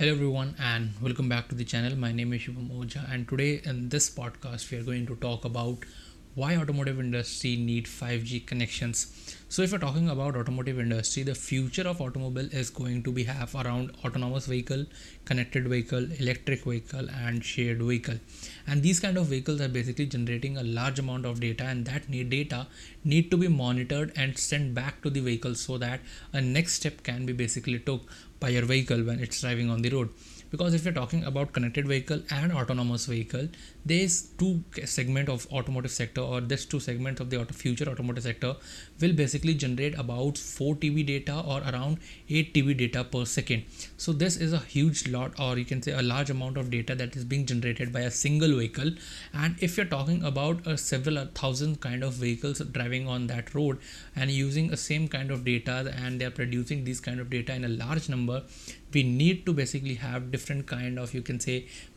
Hello everyone and welcome back to the channel. My name is Shivam Oja and today in this podcast we are going to talk about why automotive industry need 5G connections. So if we're talking about automotive industry, the future of automobile is going to be have around autonomous vehicle, connected vehicle, electric vehicle and shared vehicle. And these kind of vehicles are basically generating a large amount of data and that need data need to be monitored and sent back to the vehicle so that a next step can be basically took by your vehicle when it's driving on the road because if you're talking about connected vehicle and autonomous vehicle there's two segment of automotive sector or this two segments of the auto future automotive sector will basically generate about 4 tb data or around 8 tb data per second. So this is a huge lot or you can say a large amount of data that is being generated by a single vehicle. And if you're talking about a several thousand kind of vehicles driving on that road and using the same kind of data and they're producing this kind of data in a large number we need to basically have different kind of you can say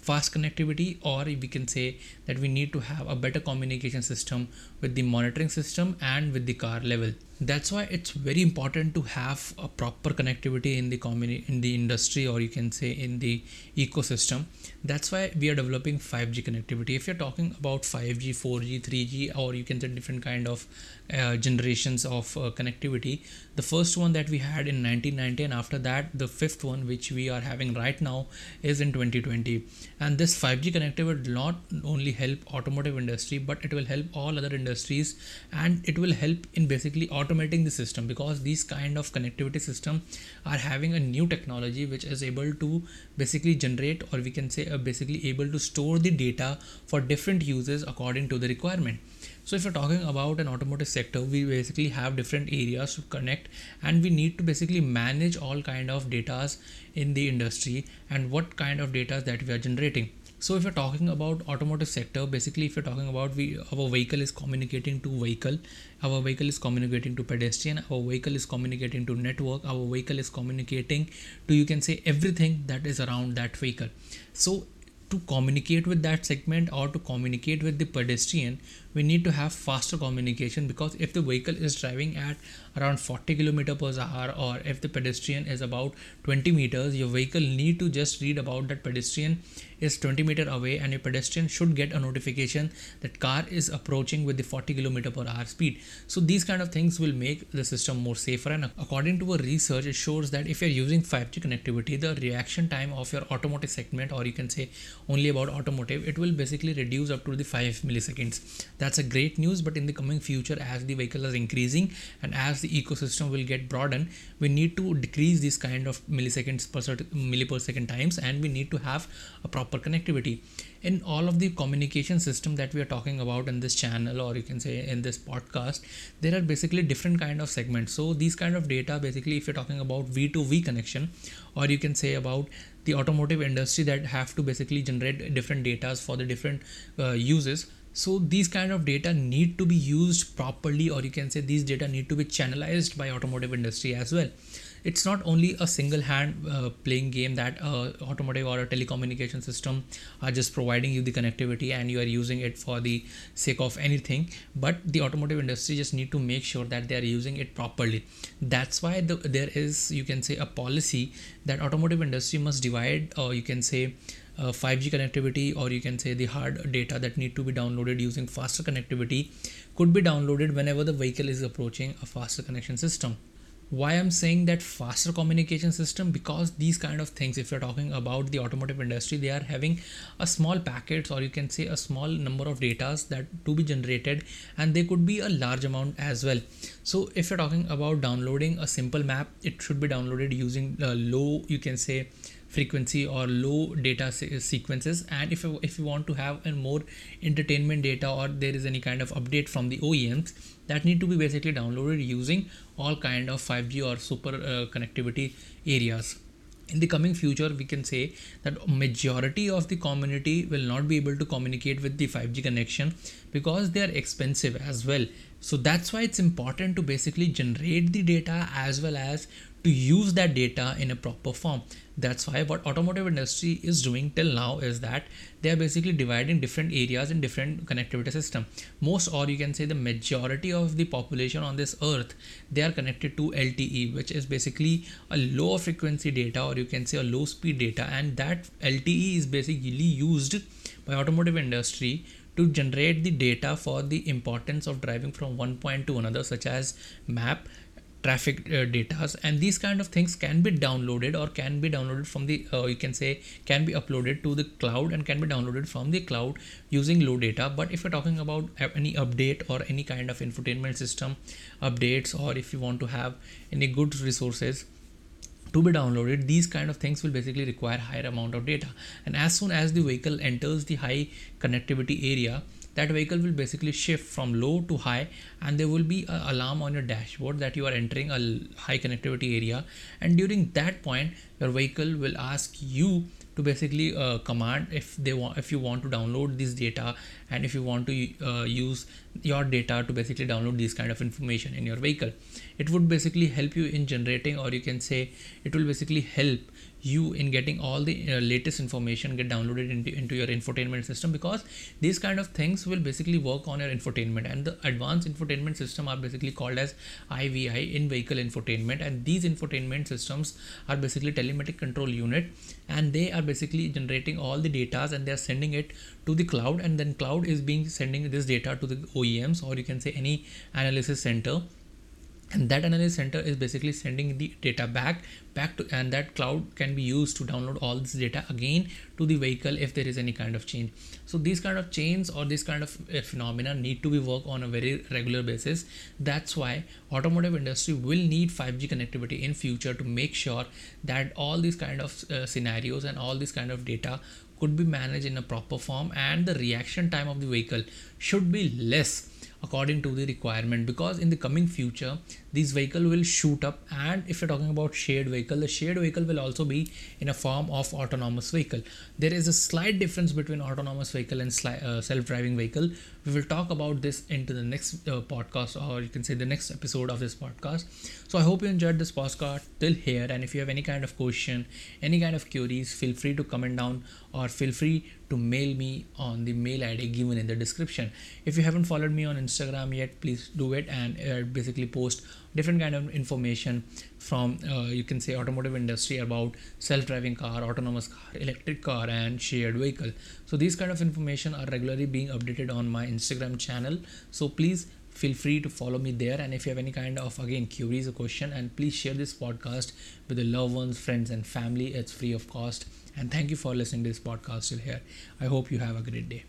fast connectivity or we can say that we need to have a better communication system with the monitoring system and with the car level that's why it's very important to have a proper connectivity in the communi- in the industry or you can say in the ecosystem. That's why we are developing 5g connectivity. If you're talking about 5g 4g 3g or you can say different kind of uh, generations of uh, connectivity the first one that we had in 1990 and after that the fifth one which we are having right now is in 2020 and this 5g connectivity will not only help automotive industry but it will help all other industries and it will help in basically automating the system because these kind of connectivity system are having a new technology which is able to basically generate or we can say uh, basically able to store the data for different uses according to the requirement. So if you're talking about an automotive sector we basically have different areas to connect and we need to basically manage all kind of datas in the industry and what kind of data that we are generating so if you're talking about automotive sector basically if you're talking about we our vehicle is communicating to vehicle our vehicle is communicating to pedestrian our vehicle is communicating to network our vehicle is communicating to you can say everything that is around that vehicle. So to communicate with that segment or to communicate with the pedestrian we need to have faster communication because if the vehicle is driving at around 40 km per hour or if the pedestrian is about 20 meters your vehicle need to just read about that pedestrian is 20 meter away and a pedestrian should get a notification that car is approaching with the 40 km per hour speed. So these kind of things will make the system more safer and according to a research it shows that if you're using 5g connectivity the reaction time of your automotive segment or you can say only about automotive it will basically reduce up to the 5 milliseconds that's a great news but in the coming future as the vehicle is increasing and as the ecosystem will get broadened we need to decrease this kind of milliseconds per second times and we need to have a proper connectivity. In all of the communication system that we are talking about in this channel or you can say in this podcast there are basically different kind of segments. So these kind of data basically if you're talking about v2v connection or you can say about the automotive industry that have to basically generate different data for the different uh, uses so these kind of data need to be used properly or you can say these data need to be channelized by automotive industry as well. It's not only a single hand uh, playing game that uh, automotive or a telecommunication system are just providing you the connectivity and you are using it for the sake of anything but the automotive industry just need to make sure that they are using it properly. That's why the, there is you can say a policy that automotive industry must divide or you can say uh, 5G connectivity or you can say the hard data that need to be downloaded using faster connectivity could be downloaded whenever the vehicle is approaching a faster connection system. Why i'm saying that faster communication system? Because these kind of things if you're talking about the automotive industry they are having a small packets or you can say a small number of datas that to be generated and they could be a large amount as well. So if you're talking about downloading a simple map it should be downloaded using uh, low you can say frequency or low data se- sequences. And if you, if you want to have a more entertainment data or there is any kind of update from the OEMs that need to be basically downloaded using all kind of 5G or super uh, connectivity areas. In the coming future we can say that majority of the community will not be able to communicate with the 5g connection because they are expensive as well so that's why it's important to basically generate the data as well as to use that data in a proper form. That's why what automotive industry is doing till now is that they are basically dividing different areas in different connectivity system. Most or you can say the majority of the population on this earth they are connected to lte which is basically a low frequency data or you can say a low speed data. And that lte is basically used by automotive industry to generate the data for the importance of driving from one point to another such as map traffic uh, data and these kind of things can be downloaded or can be downloaded from the uh, you can say can be uploaded to the cloud and can be downloaded from the cloud using low data. But if you're talking about any update or any kind of infotainment system updates or if you want to have any good resources to be downloaded these kind of things will basically require higher amount of data. And as soon as the vehicle enters the high connectivity area that vehicle will basically shift from low to high and there will be an alarm on your dashboard that you are entering a high connectivity area. And during that point your vehicle will ask you to basically uh, command if they want if you want to download this data and if you want to uh, use your data to basically download this kind of information in your vehicle it would basically help you in generating or you can say it will basically help you in getting all the uh, latest information get downloaded into, into your infotainment system because these kind of things will basically work on your infotainment. And the advanced infotainment system are basically called as IVI in vehicle infotainment. And these infotainment systems are basically telematic control unit and they are basically generating all the data and they are sending it to the cloud and then cloud is being sending this data to the OEMs or you can say any analysis center. And that analysis center is basically sending the data back back to and that cloud can be used to download all this data again to the vehicle if there is any kind of change. So these kind of chains or this kind of uh, phenomena need to be worked on a very regular basis. That's why automotive industry will need 5g connectivity in future to make sure that all these kind of uh, scenarios and all this kind of data could be managed in a proper form and the reaction time of the vehicle should be less according to the requirement because in the coming future these vehicle will shoot up and if you're talking about shared vehicle the shared vehicle will also be in a form of autonomous vehicle. There is a slight difference between autonomous vehicle and sli- uh, self-driving vehicle. We will talk about this into the next uh, podcast or you can say the next episode of this podcast. So i hope you enjoyed this podcast till here and if you have any kind of question any kind of queries feel free to comment down or feel free to mail me on the mail id given in the description. If you haven't followed me on instagram yet please do it and uh, basically post different kind of information from uh, you can say automotive industry about self-driving car autonomous car electric car and shared vehicle. So these kind of information are regularly being updated on my instagram channel. So please feel free to follow me there. And if you have any kind of again queries or question and please share this podcast with your loved ones friends and family. It's free of cost and thank you for listening to this podcast till here. I hope you have a great day